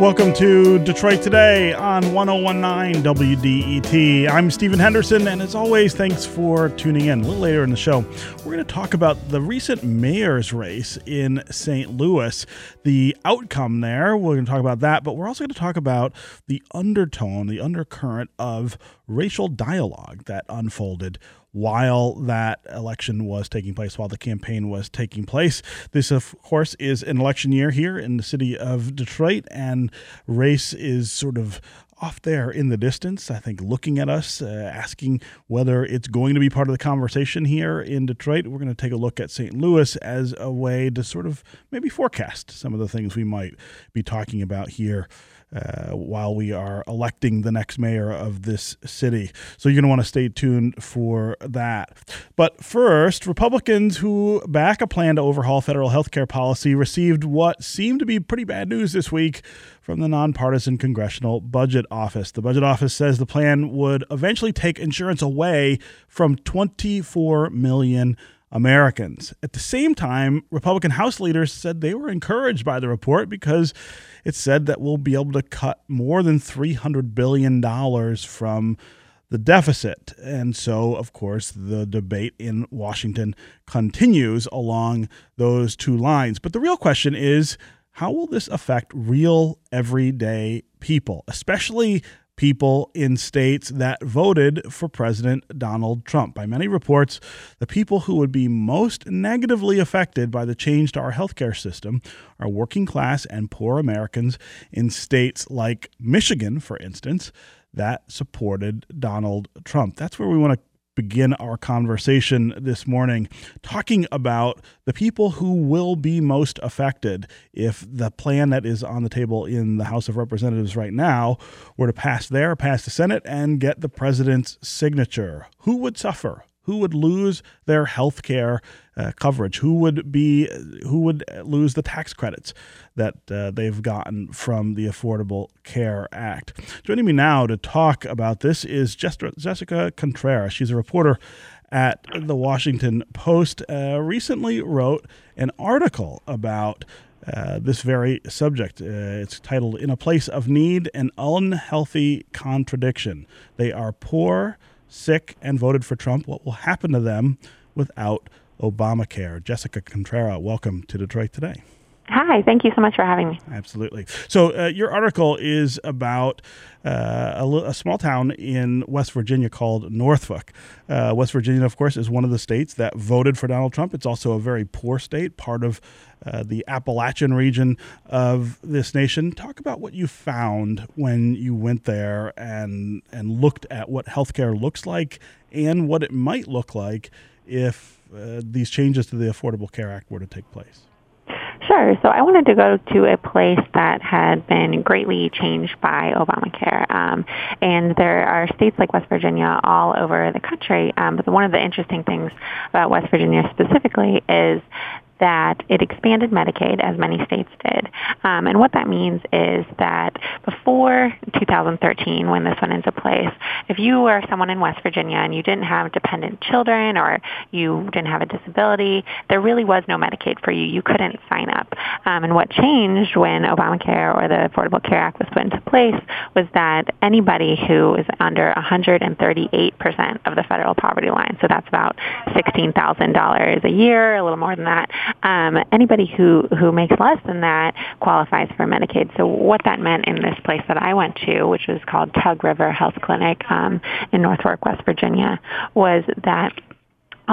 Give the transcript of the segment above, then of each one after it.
Welcome to Detroit Today on 1019 WDET. I'm Stephen Henderson, and as always, thanks for tuning in. A little later in the show, we're going to talk about the recent mayor's race in St. Louis, the outcome there. We're going to talk about that, but we're also going to talk about the undertone, the undercurrent of racial dialogue that unfolded while that election was taking place, while the campaign was taking place. This, of course, is an election year here in the city of Detroit, and race is sort of off there in the distance, I think, looking at us, uh, asking whether it's going to be part of the conversation here in Detroit. We're going to take a look at St. Louis as a way to sort of maybe forecast some of the things we might be talking about here uh, while we are electing the next mayor of this city. So you're going to want to stay tuned for that. But first, Republicans who back a plan to overhaul federal health care policy received what seemed to be pretty bad news this week from the nonpartisan Congressional Budget Office. The Budget Office says the plan would eventually take insurance away from 24 million Americans. At the same time, Republican House leaders said they were encouraged by the report because it said that we'll be able to cut more than $300 billion from the deficit. And so, of course, the debate in Washington continues along those two lines. But the real question is how will this affect real everyday people, especially people in states that voted for President Donald Trump. By many reports, the people who would be most negatively affected by the change to our healthcare system are working class and poor Americans in states like Michigan, for instance, that supported Donald Trump. That's where we want to begin our conversation this morning talking about the people who will be most affected if the plan that is on the table in the House of Representatives right now were to pass there, pass the Senate, and get the president's signature. Who would suffer? Who would lose their health care uh, coverage, who would be who would lose the tax credits that uh, they've gotten from the Affordable Care Act. Joining me now to talk about this is Jessica Contreras. She's a reporter at the Washington Post. Uh, recently wrote an article about. Uh, this very subject. Uh, it's titled In a Place of Need An Unhealthy Contradiction. They are poor, sick, and voted for Trump. What will happen to them without Obamacare? Jessica Contrera, welcome to Detroit today. Hi, thank you so much for having me. Absolutely. So, uh, your article is about uh, a, a, small town in West Virginia called North Fork. Uh, West Virginia, of course, is one of the states that voted for Donald Trump. It's also a very poor state, part of uh, the Appalachian region of this nation. Talk about what you found when you went there and and looked at what healthcare looks like and what it might look like if uh, these changes to the Affordable Care Act were to take place. Sure. So I wanted to go to a place that had been greatly changed by Obamacare. Um, and there are states like West Virginia all over the country. Um, but one of the interesting things about West Virginia specifically is that it expanded Medicaid, as many states did. Um, and what that means is that before 2013, when this went into place, if you were someone in West Virginia and you didn't have dependent children or you didn't have a disability, there really was no Medicaid for you. You couldn't sign up. Um, and what changed when Obamacare or the Affordable Care Act was put into place was that anybody who is under 138% of the federal poverty line, so that's about $16,000 a year, a little more than that, um, anybody who, who makes less than that qualifies for Medicaid. So what that meant in this place that I went to, which was called Tug River Health Clinic um, in North Fork, West Virginia, was that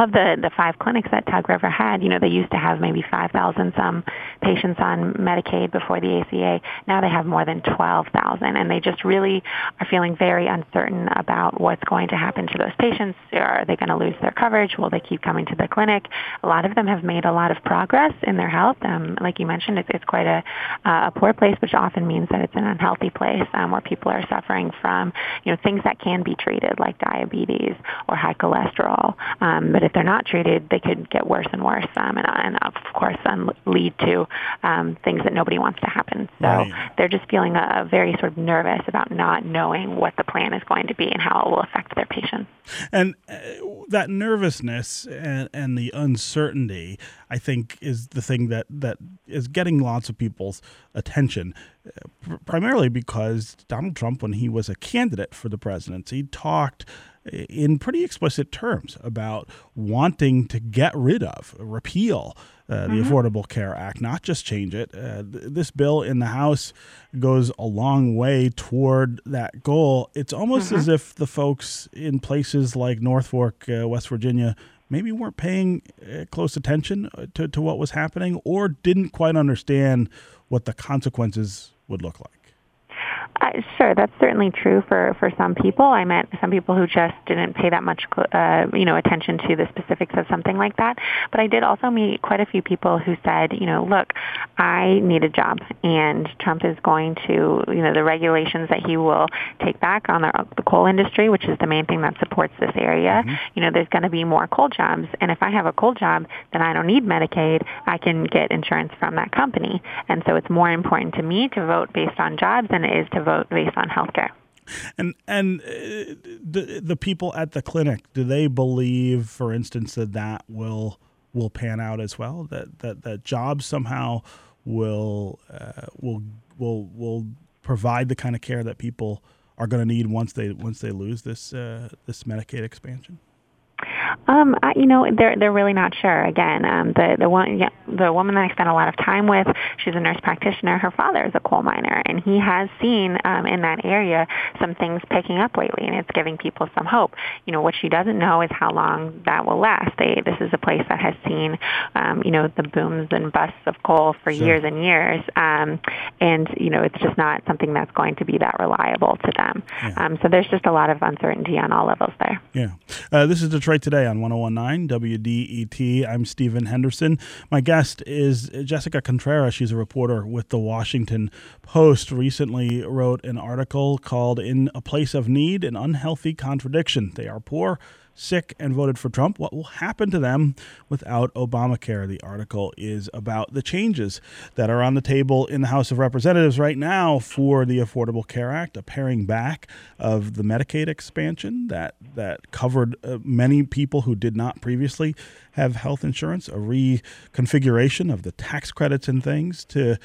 of the, the five clinics that Tug River had, you know, they used to have maybe 5,000 some patients on Medicaid before the ACA. Now they have more than 12,000 and they just really are feeling very uncertain about what's going to happen to those patients. Are they going to lose their coverage? Will they keep coming to the clinic? A lot of them have made a lot of progress in their health. Um, like you mentioned, it's, it's quite a, uh, a poor place, which often means that it's an unhealthy place um, where people are suffering from, you know, things that can be treated like diabetes or high cholesterol. Um, but if they're not treated, they could get worse and worse, um, and, and of course then lead to um, things that nobody wants to happen. So right. they're just feeling a, a very sort of nervous about not knowing what the plan is going to be and how it will affect their patients. And uh, that nervousness and, and the uncertainty, I think, is the thing that that is getting lots of people's attention, uh, primarily because Donald Trump, when he was a candidate for the presidency, talked in pretty explicit terms about wanting to get rid of, repeal uh, the mm-hmm. Affordable Care Act, not just change it. Uh, th- this bill in the House goes a long way toward that goal. It's almost mm-hmm. as if the folks in places like North Fork, uh, West Virginia, maybe weren't paying uh, close attention uh, to, to what was happening or didn't quite understand what the consequences would look like. Uh, sure, that's certainly true for, for some people. I met some people who just didn't pay that much, uh, you know, attention to the specifics of something like that. But I did also meet quite a few people who said, you know, look, I need a job, and Trump is going to, you know, the regulations that he will take back on the, the coal industry, which is the main thing that supports this area. Mm-hmm. You know, there's going to be more coal jobs, and if I have a coal job, then I don't need Medicaid. I can get insurance from that company, and so it's more important to me to vote based on jobs than it is to vote based on healthcare. And and uh, the the people at the clinic, do they believe, for instance, that that will will pan out as well? That that that jobs somehow will uh, will will will provide the kind of care that people are going to need once they once they lose this uh, this Medicaid expansion. Um, I, you know, they're they're really not sure. Again, um, the the one yeah, the woman that I spent a lot of time with, she's a nurse practitioner. Her father is a coal miner, and he has seen um, in that area some things picking up lately, and it's giving people some hope. You know, what she doesn't know is how long that will last. They, this is a place that has seen, um, you know, the booms and busts of coal for sure. years and years, um, and you know, it's just not something that's going to be that reliable to them. Yeah. Um, so there's just a lot of uncertainty on all levels there. Yeah, uh, this is Detroit today on 1019 WDET. I'm Stephen Henderson. My guest is Jessica Contreras. She's a reporter with the Washington Post. Recently wrote an article called In a Place of Need An Unhealthy Contradiction. They are poor sick and voted for Trump. What will happen to them without Obamacare? The article is about the changes that are on the table in the House of Representatives right now for the Affordable Care Act, a paring back of the Medicaid expansion that that covered uh, many people who did not previously have health insurance, a reconfiguration of the tax credits and things to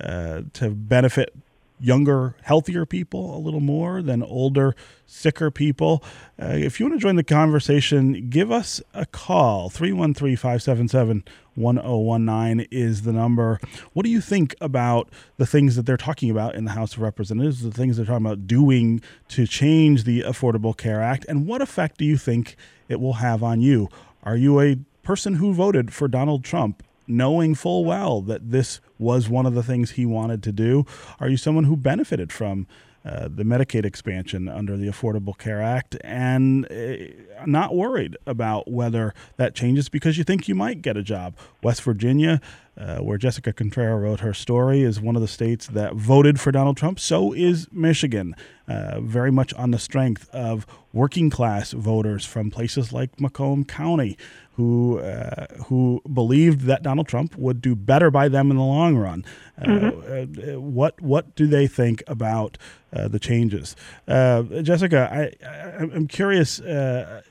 uh, to benefit younger, healthier people a little more than older, sicker people. Uh, if you want to join the conversation, give us a call. 313 577 1019 is the number. What do you think about the things that they're talking about in the House of Representatives, the things they're talking about doing to change the Affordable Care Act, and what effect do you think it will have on you? Are you a person who voted for Donald Trump knowing full well that this was one of the things he wanted to do? Are you someone who benefited from uh, the Medicaid expansion under the Affordable Care Act and uh, not worried about whether that changes because you think you might get a job? West Virginia uh, where Jessica Contreras wrote her story, is one of the states that voted for Donald Trump. So is Michigan, uh, very much on the strength of working class voters from places like Macomb County, who uh, who believed that Donald Trump would do better by them in the long run. Uh, mm-hmm. Uh, what what do they think about the changes? Jessica, I, I am curious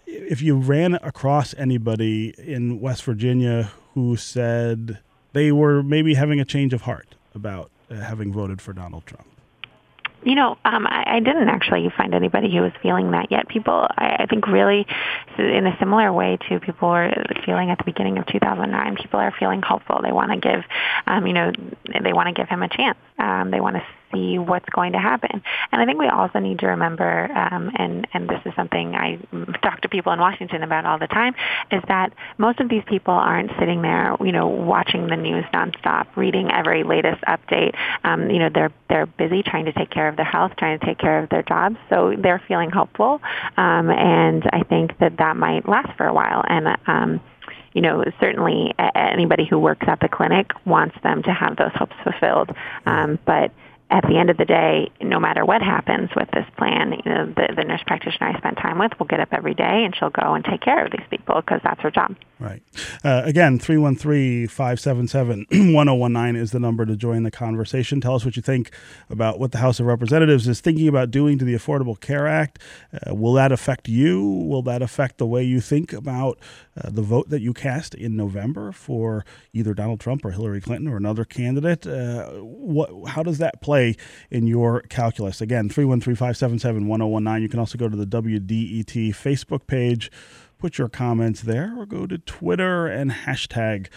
if you ran across anybody in West Virginia who said they were maybe having a change of heart about uh, having voted for Donald Trump. You know, um, I, I didn't actually find anybody who was feeling that yet. People, I, I think, really, in a similar way to people were feeling at the beginning of 2009. People are feeling hopeful. They want to give, um, you know, they want to give him a chance. Um, they want to see what's going to happen. And I think we also need to remember, um, and and this is something I talk to people in Washington about all the time, is that most of these people aren't sitting there, you know, watching the news nonstop, reading every latest update. Um, you know, they're they're busy trying to take care of their health, trying to take care of their jobs, so they're feeling hopeful. Um, and I think that that might last for a while. And um, you know, certainly anybody who works at the clinic wants them to have those hopes fulfilled. Um, but at the end of the day, no matter what happens with this plan, you know, the, the nurse practitioner I spend time with will get up every day and she'll go and take care of these people because that's her job. Right. Uh, again, 313 577 1019 is the number to join the conversation. Tell us what you think about what the House of Representatives is thinking about doing to the Affordable Care Act. Uh, will that affect you? Will that affect the way you think about uh, the vote that you cast in November for either Donald Trump or Hillary Clinton or another candidate? Uh, what, how does that play in your calculus? Again, 313 577 1019. You can also go to the WDET Facebook page, put your comments there, or go to Twitter and hashtag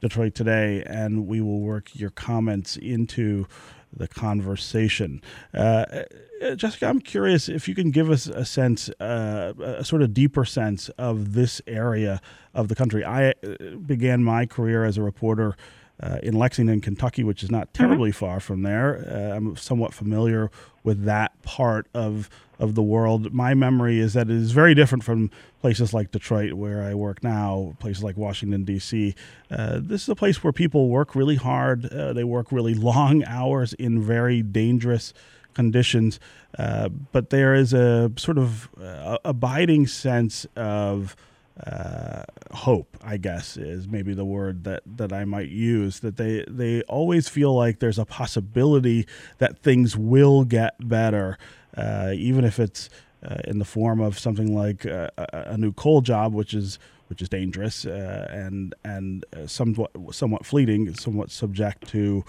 Detroit Today, and we will work your comments into the conversation. Uh, uh, Jessica, I'm curious if you can give us a sense, uh, a sort of deeper sense of this area of the country. I uh, began my career as a reporter uh, in Lexington, Kentucky, which is not mm-hmm. terribly mm-hmm. far from there. Uh, I'm somewhat familiar with that part of of the world. My memory is that it is very different from places like Detroit, where I work now, places like Washington D.C. Uh, this is a place where people work really hard. Uh, they work really long hours in very dangerous conditions, uh, but there is a sort of uh, abiding sense of uh, hope, I guess, is maybe the word that, that I might use. That they they always feel like there's a possibility that things will get better, uh, even if it's uh, in the form of something like uh, a, a, new coal job, which is which is dangerous uh, and and uh, somewhat somewhat fleeting, somewhat subject to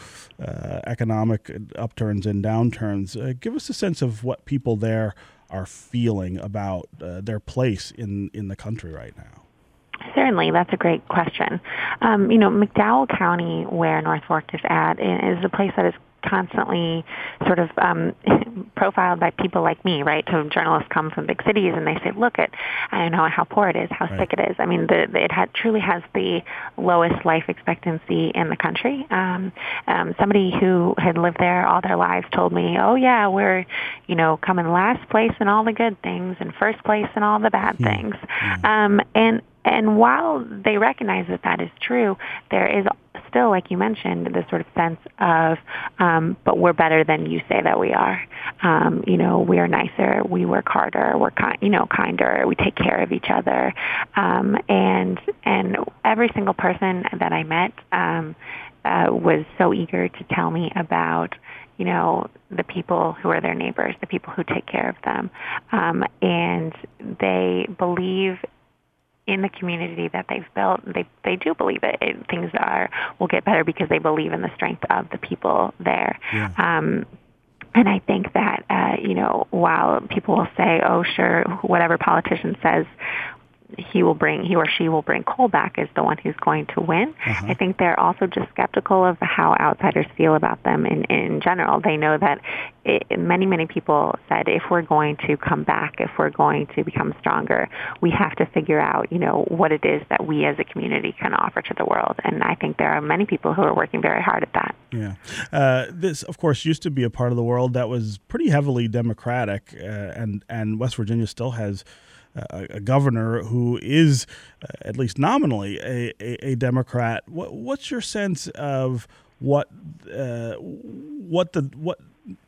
economic upturns and downturns. give us a sense of what people there are feeling about uh, their place in, in the country right now? Certainly, that's a great question. Um, you know, McDowell County, where North Fork is at, is a place that is constantly sort of um, profiled by people like me, right? So journalists come from big cities and they say, "Look at, I don't know how poor it is, how right. sick it is." I mean, the, the, it had, truly has the lowest life expectancy in the country. Um, um, somebody who had lived there all their lives told me, "Oh yeah, we're, you know, coming last place in all the good things and first place in all the bad mm. things." Mm. Um, and and while they recognize that that is true, there is still, like you mentioned, this sort of sense of, um, but we're better than you say that we are. Um, you know, we are nicer, we work harder, we're kind, you know, kinder, we take care of each other, um, and and every single person that I met um, uh, was so eager to tell me about you know, the people who are their neighbors, the people who take care of them. Um, and they believe in the community that they've built, they they do believe it. it things are will get better because they believe in the strength of the people there. Yeah. Um, and I think that uh, you know, while people will say, "Oh, sure, whatever politician says he will bring he or she will bring coal back is the one who's going to win. Uh-huh. I think they're also just skeptical of how outsiders feel about them in in general. They know that it, many many people said if we're going to come back, if we're going to become stronger, we have to figure out you know what it is that we as a community can offer to the world. And I think there are many people who are working very hard at that. Yeah, uh, this of course used to be a part of the world that was pretty heavily democratic, uh, and and West Virginia still has a, a governor who is, uh, at least nominally, a, a, a Democrat. What, what's your sense of what uh, what the what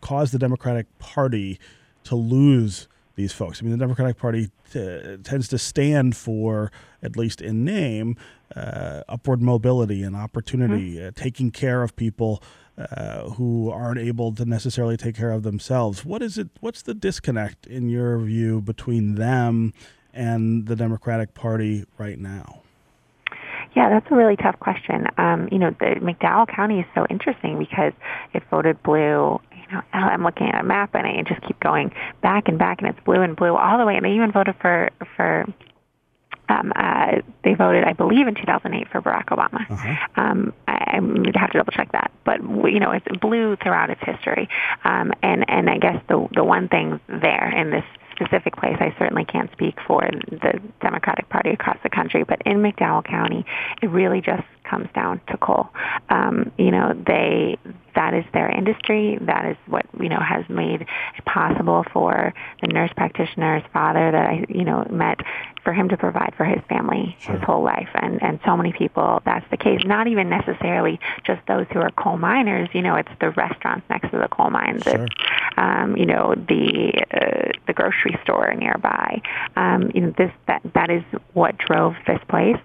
caused the Democratic Party to lose these folks? I mean, the Democratic Party t- uh, tends to stand for, at least in name, uh, upward mobility and opportunity, mm-hmm. uh, taking care of people uh, who aren't able to necessarily take care of themselves. What is it? What's the disconnect in your view between them and the Democratic Party right now? Yeah, that's a really tough question. Um, you know, the McDowell County is so interesting because it voted blue. You know, I'm looking at a map and I just keep going back and back, and it's blue and blue all the way. And they even voted for for um, uh, they voted, I believe, in 2008 for Barack Obama. Uh-huh. Um, I, I have to double check that, but you know, it's blue throughout its history. Um, and and I guess the the one thing there in this specific place, I certainly can't speak for the Democratic Party across the country, but in McDowell County, it really just comes down to coal. Um, you know, they that is their industry. That is what you know has made it possible for the nurse practitioner's father that I you know met for him to provide for his family Sure. his whole life. And, and so many people, that's the case. Not even necessarily just those who are coal miners. You know, it's the restaurants next to the coal mines. Sure. It's, um, you know, the, uh, the grocery store nearby. Um, you know, this, that, that is what drove this place.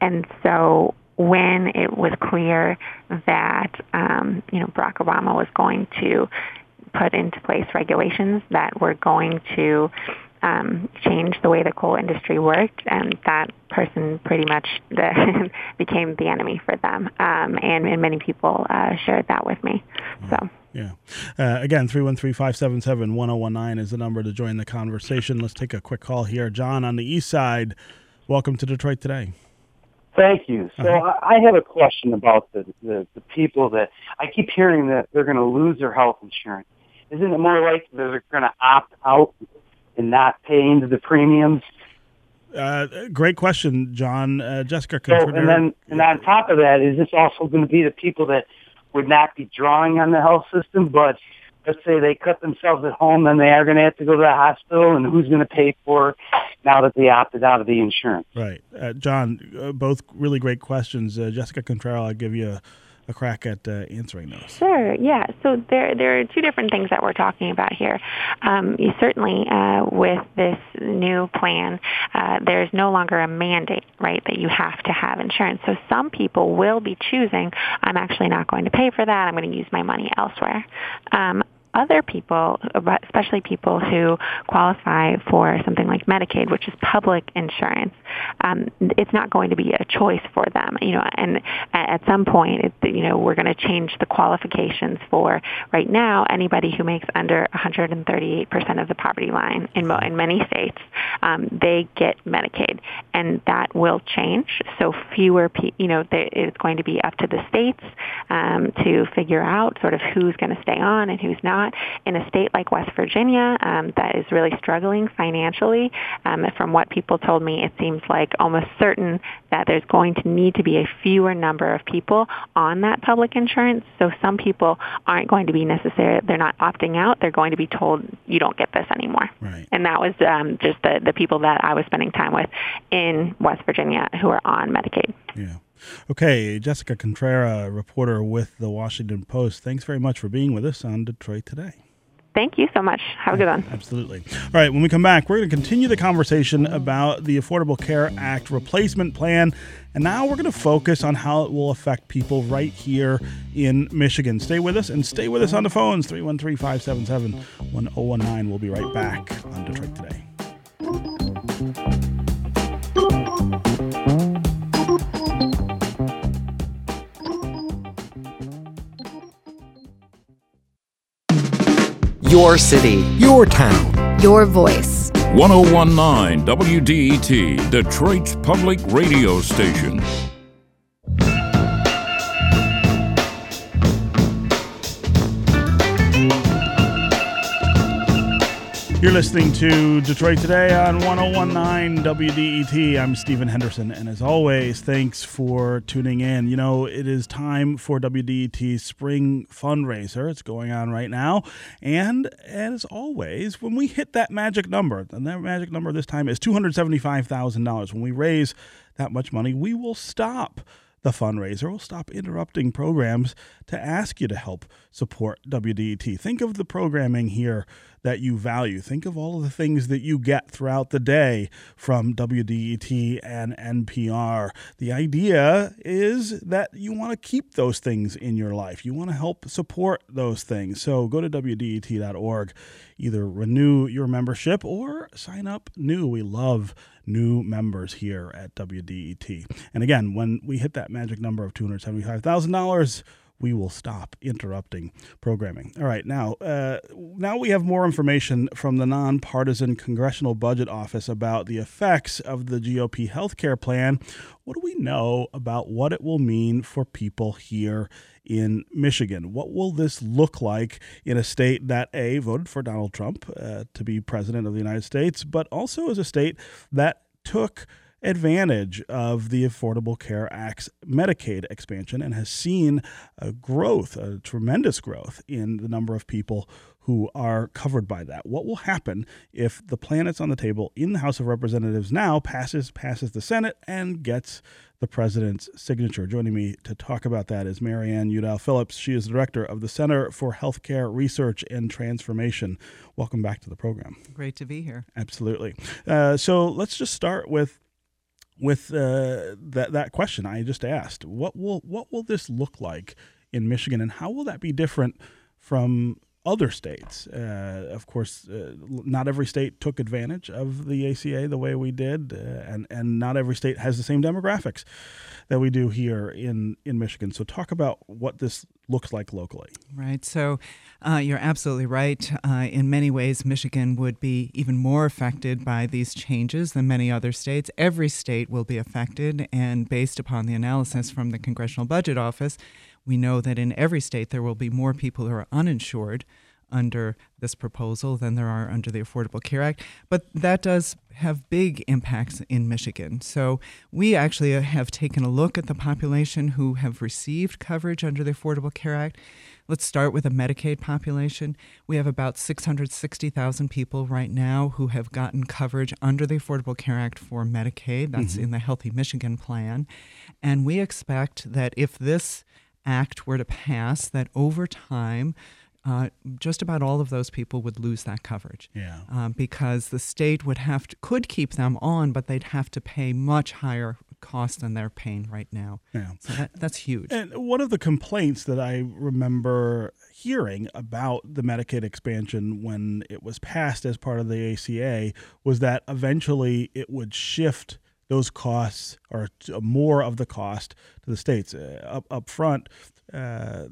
And so when it was clear that, um, you know, Barack Obama was going to put into place regulations that were going to um, change the way the coal industry worked, and that person pretty much the, became the enemy for them. Um, and, and many people uh, shared that with me. So. Yeah. Uh, again, 313 577 1019 is the number to join the conversation. Let's take a quick call here. John on the east side, welcome to Detroit today. Thank you. So Uh-huh. I I have a question about the, the, the people that I keep hearing that they're going to lose their health insurance. Isn't it more likely that they're going to opt out and not paying the premiums? Uh, great question, John. Uh, Jessica So, Contreras- and then and on top of that, is this also going to be the people that would not be drawing on the health system, but let's say they cut themselves at home, then they are going to have to go to the hospital, and who's going to pay for it now that they opted out of the insurance? Right. Uh, John, uh, both really great questions. Uh, Jessica Contreras, I'll give you a, a crack at uh, answering those. Sure. Yeah. So there there are two different things that we're talking about here. Um, you certainly, uh, with this new plan, uh, there's no longer a mandate, right, that you have to have insurance. So some people will be choosing, I'm actually not going to pay for that. I'm going to use my money elsewhere. Um, other people, especially people who qualify for something like Medicaid, which is public insurance, um, it's not going to be a choice for them. You know, and at some point, it, you know, we're going to change the qualifications for right now anybody who makes under 138% of the poverty line in, in many states, um, they get Medicaid, and that will change. So fewer, pe- you know, there, it's going to be up to the states um, to figure out sort of who's going to stay on and who's not. In a state like West Virginia, um, that is really struggling financially, um, from what people told me, it seems like almost certain that there's going to need to be a fewer number of people on that public insurance. So some people aren't going to be necessary. They're not opting out. They're going to be told you don't get this anymore. Right. And that was um, just the, the people that I was spending time with in West Virginia who are on Medicaid. Yeah. Okay, Jessica Contrera, reporter with the Washington Post. Thanks very much for being with us on Detroit Today. Thank you so much. Have a good one. Absolutely. All right, when we come back, we're going to continue the conversation about the Affordable Care Act replacement plan. And now we're going to focus on how it will affect people right here in Michigan. Stay with us and stay with us on the phones 313 577 1019. We'll be right back on Detroit Today. Your city, Your town. Your voice. 1019 WDET, Detroit's public radio station. You're listening to Detroit Today on 1019 WDET. I'm Stephen Henderson, and as always, thanks for tuning in. You know, it is time for WDET's spring fundraiser. It's going on right now. And as always, when we hit that magic number, and that magic number this time is $275,000, when we raise that much money, we will stop the fundraiser will stop interrupting programs to ask you to help support WDET. Think of the programming here that you value. Think of all of the things that you get throughout the day from WDET and NPR. The idea is that you want to keep those things in your life. You want to help support those things. So go to WDET.org, either renew your membership or sign up new. We love new members here at WDET. And again, when we hit that magic number of $275,000, we will stop interrupting programming. All right, now uh, now we have more information from the nonpartisan Congressional Budget Office about the effects of the GOP healthcare plan. What do we know about what it will mean for people here in Michigan? What will this look like in a state that a voted for Donald Trump uh, to be president of the United States, but also as a state that took advantage of the Affordable Care Act's Medicaid expansion and has seen a growth, a tremendous growth in the number of people who are covered by that. What will happen if the plan that's on the table in the House of Representatives now passes passes the Senate and gets the president's signature? Joining me to talk about that is Marianne Udow-Phillips. She is the director of the Center for Healthcare Research and Transformation. Welcome back to the program. Great to be here. Absolutely. Uh, so let's just start with with uh, that that question I just asked. What will what will this look like in Michigan, and how will that be different from other states. Uh, of course, uh, not every state took advantage of the ACA the way we did, uh, and and not every state has the same demographics that we do here in in Michigan. So, talk about what this looks like locally. Right. So, uh, you're absolutely right. Uh, in many ways, Michigan would be even more affected by these changes than many other states. Every state will be affected, and based upon the analysis from the Congressional Budget Office, we know that in every state there will be more people who are uninsured under this proposal than there are under the Affordable Care Act. But that does have big impacts in Michigan. So we actually have taken a look at the population who have received coverage under the Affordable Care Act. Let's start with the Medicaid population. We have about 660,000 people right now who have gotten coverage under the Affordable Care Act for Medicaid. That's mm-hmm. in the Healthy Michigan plan. And we expect that if this act were to pass, that over time, uh, just about all of those people would lose that coverage. Yeah. Um, because the state would have to, could keep them on, but they'd have to pay much higher cost than they're paying right now. Yeah. So that, that's huge. And one of the complaints that I remember hearing about the Medicaid expansion when it was passed as part of the ACA was that eventually it would shift those costs or more of the cost to the states. Uh, up up front, uh,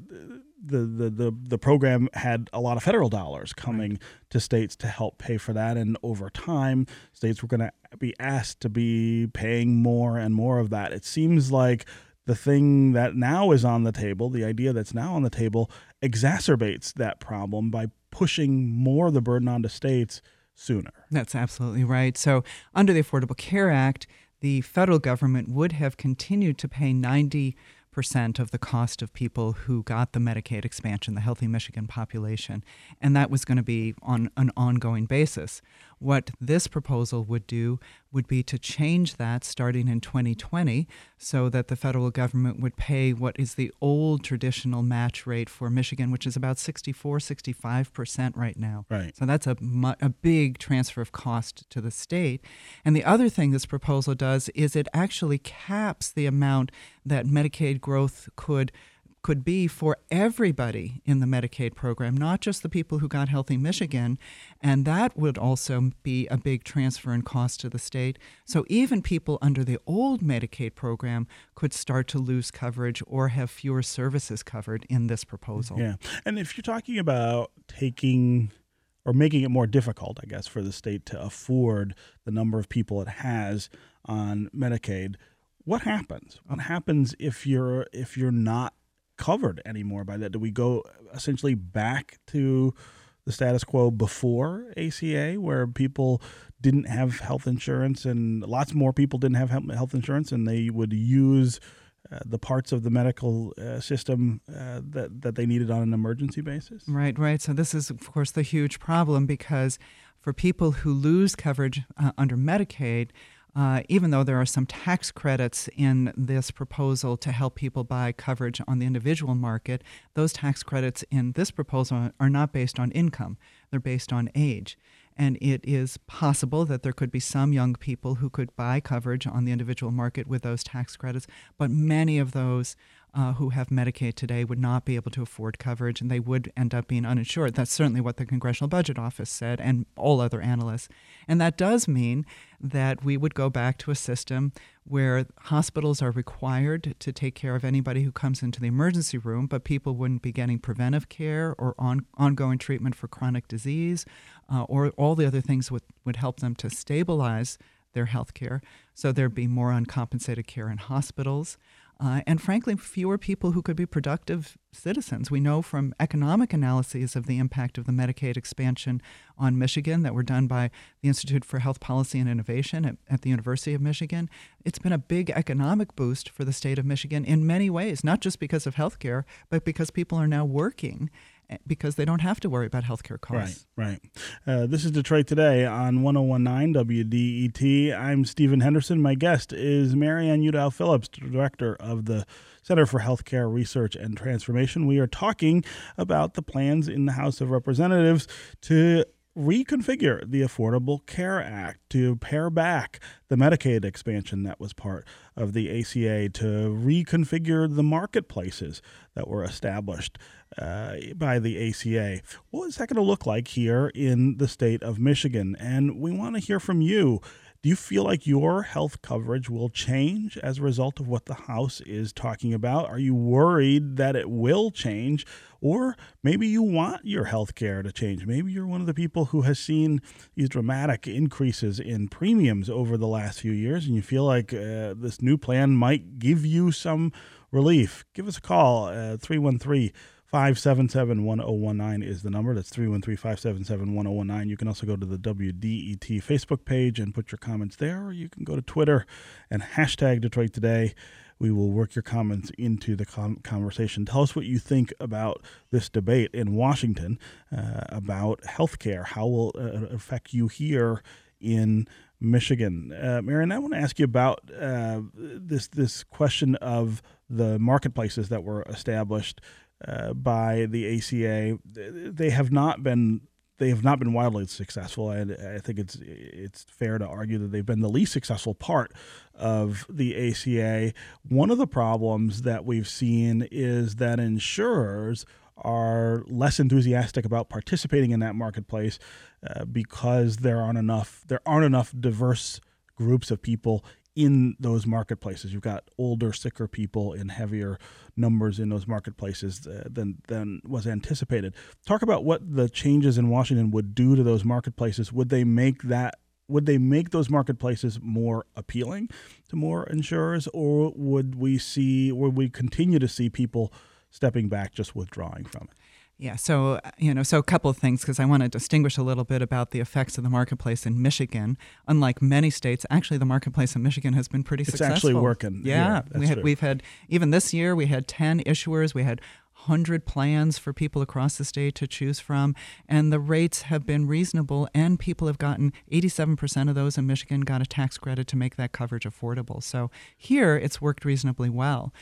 the, the the the program had a lot of federal dollars coming right. to states to help pay for that, and over time, states were going to be asked to be paying more and more of that. It seems like the thing that now is on the table, the idea that's now on the table, exacerbates that problem by pushing more of the burden onto states sooner. That's absolutely right. So, under the Affordable Care Act, the federal government would have continued to pay 90 percent of the cost of people who got the Medicaid expansion, the Healthy Michigan population, and that was going to be on an ongoing basis. What this proposal would do would be to change that starting in 2020 so that the federal government would pay what is the old traditional match rate for Michigan, which is about 64, 65% right now. Right. So that's a, a big transfer of cost to the state. And the other thing this proposal does is it actually caps the amount that Medicaid growth could could be for everybody in the Medicaid program, not just the people who got Healthy Michigan. And that would also be a big transfer in cost to the state. So even people under the old Medicaid program could start to lose coverage or have fewer services covered in this proposal. Yeah. And if you're talking about taking or making it more difficult, I guess, for the state to afford the number of people it has on Medicaid, what happens? What oh. happens if you're if you're not covered anymore by that? Do we go essentially back to the status quo before ACA, where people didn't have health insurance and lots more people didn't have health insurance, and they would use uh, the parts of the medical uh, system uh, that that they needed on an emergency basis? Right, right. So this is, of course, the huge problem because for people who lose coverage uh, under Medicaid uh, even though there are some tax credits in this proposal to help people buy coverage on the individual market, those tax credits in this proposal are not based on income, they're based on age. And it is possible that there could be some young people who could buy coverage on the individual market with those tax credits, but many of those uh, who have Medicaid today would not be able to afford coverage and they would end up being uninsured. That's certainly what the Congressional Budget Office said and all other analysts. And that does mean that we would go back to a system where hospitals are required to take care of anybody who comes into the emergency room, but people wouldn't be getting preventive care or on, ongoing treatment for chronic disease uh, or all the other things would, would help them to stabilize their health care. So there'd be more uncompensated care in hospitals uh, and frankly, fewer people who could be productive citizens. We know from economic analyses of the impact of the Medicaid expansion on Michigan that were done by the Institute for Health Policy and Innovation at, at the University of Michigan. It's been a big economic boost for the state of Michigan in many ways, not just because of health care, but because people are now working because they don't have to worry about healthcare costs. Right, right. Uh, this is Detroit Today on 1019 WDET. I'm Stephen Henderson. My guest is Marianne Udow-Phillips, Director of the Center for Healthcare Research and Transformation. We are talking about the plans in the House of Representatives to reconfigure the Affordable Care Act to pare back the Medicaid expansion that was part of the ACA, to reconfigure the marketplaces that were established uh, by the ACA. What is that going to look like here in the state of Michigan? And we want to hear from you. Do you feel like your health coverage will change as a result of what the House is talking about? Are you worried that it will change? Or maybe you want your health care to change. Maybe you're one of the people who has seen these dramatic increases in premiums over the last few years and you feel like uh, this new plan might give you some relief. Give us a call, uh, 313 577 1019 is the number. That's 313 577 1019. You can also go to the WDET Facebook page and put your comments there, or you can go to Twitter and hashtag Detroit Today. We will work your comments into the conversation. Tell us what you think about this debate in Washington uh, about health care. How will it affect you here in Michigan? Uh, Marion, I want to ask you about uh, this this question of the marketplaces that were established uh, by the ACA. They have not been they have not been wildly successful, and I think it's it's fair to argue that they've been the least successful part of the ACA. One of the problems that we've seen is that insurers are less enthusiastic about participating in that marketplace uh, because there aren't enough there aren't enough diverse groups of people in those marketplaces. You've got older, sicker people in heavier numbers in those marketplaces uh, than than was anticipated. Talk about what the changes in Washington would do to those marketplaces. Would they make that would they make those marketplaces more appealing to more insurers, or would we see, would we continue to see people stepping back, just withdrawing from it? Yeah, so you know, so a couple of things because I want to distinguish a little bit about the effects of the marketplace in Michigan. Unlike many states, actually, the marketplace in Michigan has been pretty it's successful. It's actually working. Yeah, yeah we had we've had even this year we had ten issuers. We had 100 plans for people across the state to choose from, and the rates have been reasonable, and people have gotten 87% of those in Michigan got a tax credit to make that coverage affordable. So here it's worked reasonably well.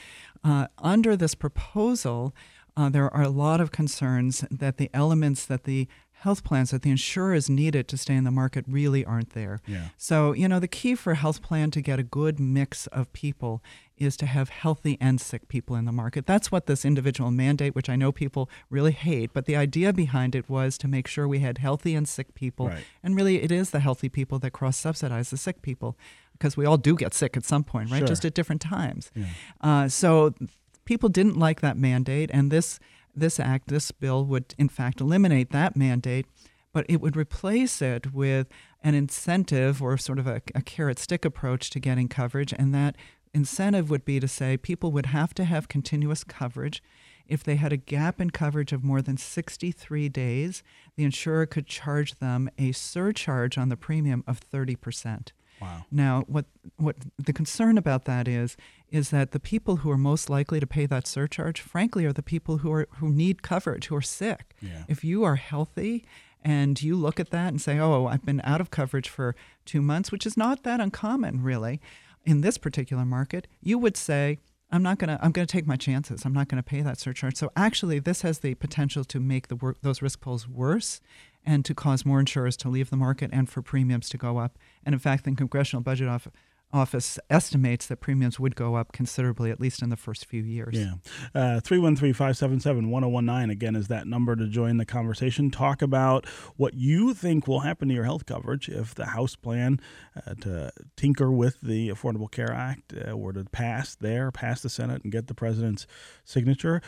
Uh, under this proposal, uh, there are a lot of concerns that the elements that the health plans that the insurers needed to stay in the market really aren't there. Yeah. So, you know, the key for a health plan to get a good mix of people is to have healthy and sick people in the market. That's what this individual mandate, which I know people really hate, but the idea behind it was to make sure we had healthy and sick people. Right. And really, it is the healthy people that cross subsidize the sick people because we all do get sick at some point, right? Sure. Just at different times. Yeah. Uh, so people didn't like that mandate, and this this act, this bill would in fact eliminate that mandate, but it would replace it with an incentive or sort of a, a carrot stick approach to getting coverage, and that incentive would be to say people would have to have continuous coverage. If they had a gap in coverage of more than 63 days, the insurer could charge them a surcharge on the premium of 30%. Wow. Now, what what the concern about that is is that the people who are most likely to pay that surcharge, frankly, are the people who are who need coverage, who are sick. Yeah. If you are healthy and you look at that and say, "Oh, I've been out of coverage for 2 months," which is not that uncommon really in this particular market, you would say, I'm not gonna. I'm gonna take my chances. I'm not gonna pay that surcharge. So actually, this has the potential to make the work, those risk pools worse, and to cause more insurers to leave the market and for premiums to go up. And in fact, the Congressional Budget Office office estimates that premiums would go up considerably, at least in the first few years. Yeah. Uh, 313 577 1019, again, is that number to join the conversation. Talk about what you think will happen to your health coverage if the House plan uh, to tinker with the Affordable Care Act uh, were to pass there, pass the Senate, and get the president's signature.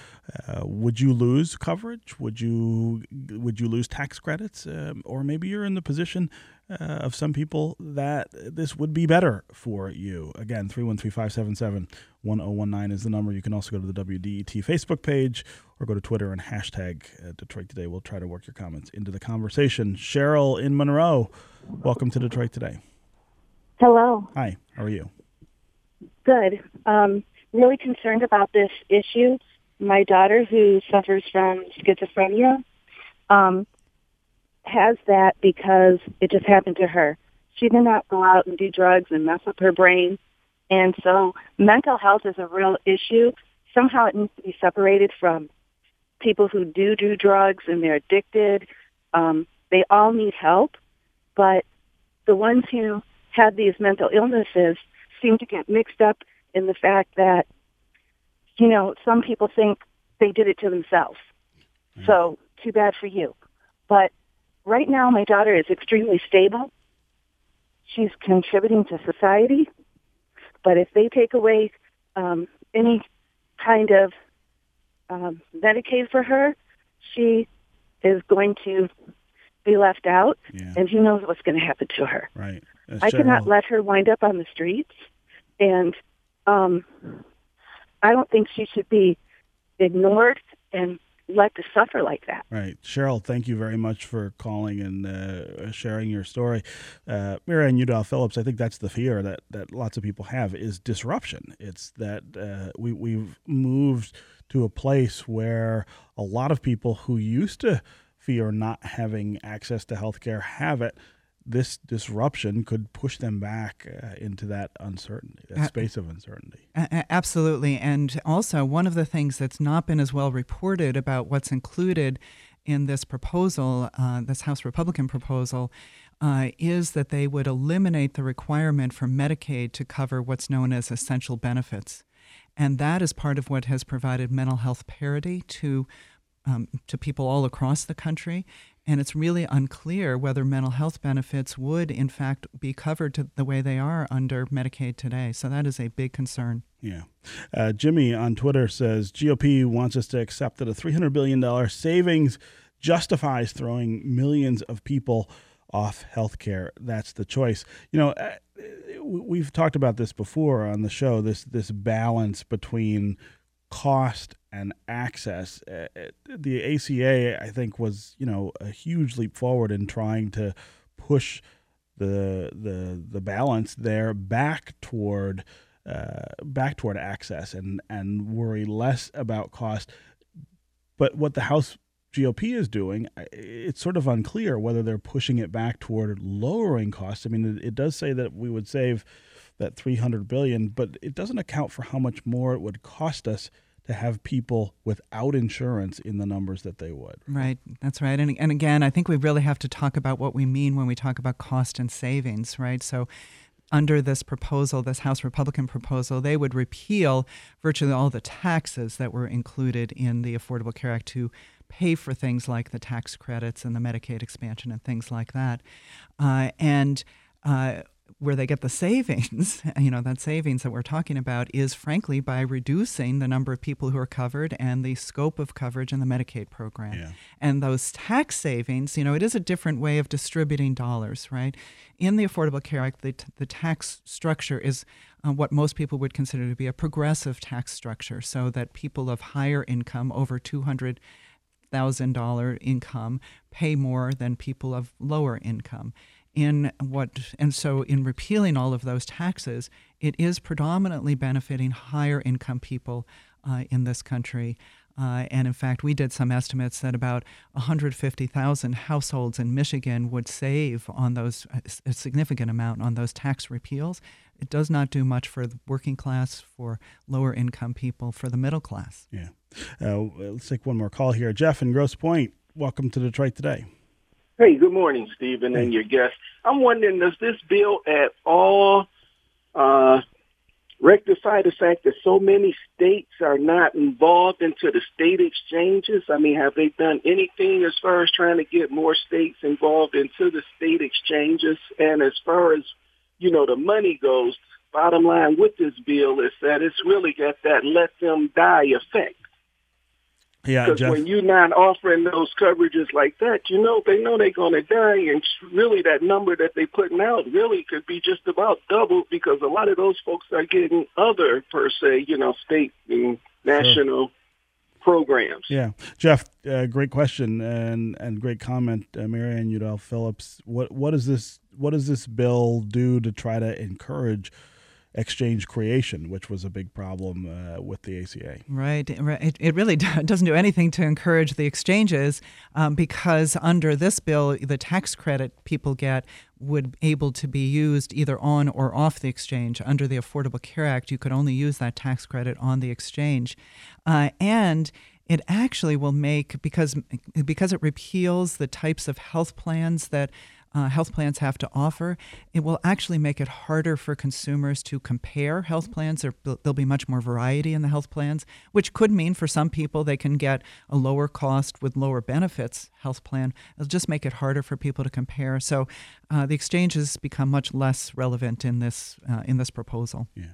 Uh, would you lose coverage? Would you would you lose tax credits? Um, or maybe you're in the position uh, of some people that this would be better for you. Again, 313 577 1019 is the number. You can also go to the WDET Facebook page or go to Twitter and hashtag uh, Detroit Today. We'll try to work your comments into the conversation. Cheryl in Monroe, welcome to Detroit Today. Hello. Hi, how are you? Good. Um, really concerned about this issue. my daughter, who suffers from schizophrenia, um, has that because it just happened to her. She did not go out and do drugs and mess up her brain. And so mental health is a real issue. Somehow it needs to be separated from people who do do drugs and they're addicted. Um, they all need help, but the ones who have these mental illnesses seem to get mixed up in the fact that, you know, some people think they did it to themselves. Mm. So too bad for you. But right now, my daughter is extremely stable. She's contributing to society. But if they take away um, any kind of um, Medicaid for her, she is going to be left out, yeah. and who knows what's going to happen to her. Right. I cannot let her wind up on the streets, and um, I don't think she should be ignored and let to suffer like that. Right. Cheryl, thank you very much for calling and uh, sharing your story. Uh, Marianne Udow-Phillips, I think that's the fear that, that lots of people have is disruption. It's that uh, we, we've moved to a place where a lot of people who used to fear not having access to healthcare have it this disruption could push them back uh, into that uncertainty, that uh, space of uncertainty. Absolutely. And also, one of the things that's not been as well reported about what's included in this proposal, uh, this House Republican proposal, uh, is that they would eliminate the requirement for Medicaid to cover what's known as essential benefits. And that is part of what has provided mental health parity to um, to people all across the country and it's really unclear whether mental health benefits would, in fact, be covered to the way they are under Medicaid today. So that is a big concern. Yeah. Uh, Jimmy on Twitter says GOP wants us to accept that a $300 billion savings justifies throwing millions of people off health care. That's the choice. You know, uh, we've talked about this before on the show this this balance between cost and access. Uh, uh the ACA, I think, was you know a huge leap forward in trying to push the the the balance there back toward uh, back toward access and and worry less about cost. But what the House GOP is doing, it's sort of unclear whether they're pushing it back toward lowering costs. I mean, it, it does say that we would save that 300 billion, but it doesn't account for how much more it would cost us to have people without insurance in the numbers that they would. Right, that's right. And, and again, I think we really have to talk about what we mean when we talk about cost and savings, right? So, under this proposal, this House Republican proposal, they would repeal virtually all the taxes that were included in the Affordable Care Act to pay for things like the tax credits and the Medicaid expansion and things like that. Uh, and uh, where they get the savings, you know, that savings that we're talking about is frankly by reducing the number of people who are covered and the scope of coverage in the Medicaid program. Yeah. And those tax savings, you know, it is a different way of distributing dollars, right? In the Affordable Care Act, the, the tax structure is uh, what most people would consider to be a progressive tax structure, so that people of higher income, over 200 thousand dollar income pay more than people of lower income in what and so in repealing all of those taxes it is predominantly benefiting higher income people uh, in this country. Uh, and in fact we did some estimates that about 150,000 households in Michigan would save on those a significant amount on those tax repeals. It does not do much for the working class for lower income people for the middle class. Yeah. Uh, let's take one more call here. Jeff in Grosse Pointe, welcome to Detroit today Hey, good morning, Stephen, and your guest. I'm wondering, does this bill at all uh, rectify the fact that so many states are not involved into the state exchanges? I mean, have they done anything as far as trying to get more states involved into the state exchanges? And as far as, you know, the money goes, bottom line with this bill is that it's really got that let them die effect. Yeah, because when you're not offering those coverages like that, you know they know they're going to die, and really that number that they're putting out really could be just about double because a lot of those folks are getting other per se, you know, state and national. Sure. Programs. Yeah, Jeff, uh, great question and and great comment, uh, Marianne Udow-Phillips. What what does this what does this bill do to try to encourage exchange creation, which was a big problem uh, with the ACA. Right. It, it really doesn't do anything to encourage the exchanges um, because under this bill, the tax credit people get would able to be used either on or off the exchange. Under the Affordable Care Act, you could only use that tax credit on the exchange. Uh, and it actually will make because because it repeals the types of health plans that uh, health plans have to offer, it will actually make it harder for consumers to compare health plans. There, will be much more variety in the health plans, which could mean for some people they can get a lower cost with lower benefits health plan. It'll just make it harder for people to compare. So uh, the exchanges become much less relevant in this uh, in this proposal. Yeah.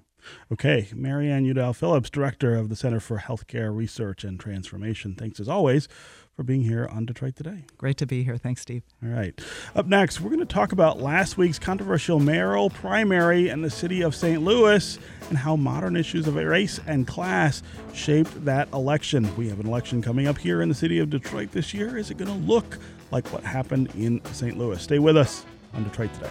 Okay, Marianne Udow-Phillips, Director of the Center for Healthcare Research and Transformation. Thanks as always for being here on Detroit Today. Great to be here. Thanks, Steve. All right. Up next, we're going to talk about last week's controversial mayoral primary in the city of St. Louis and how modern issues of race and class shaped that election. We have an election coming up here in the city of Detroit this year. Is it going to look like what happened in St. Louis? Stay with us on Detroit Today.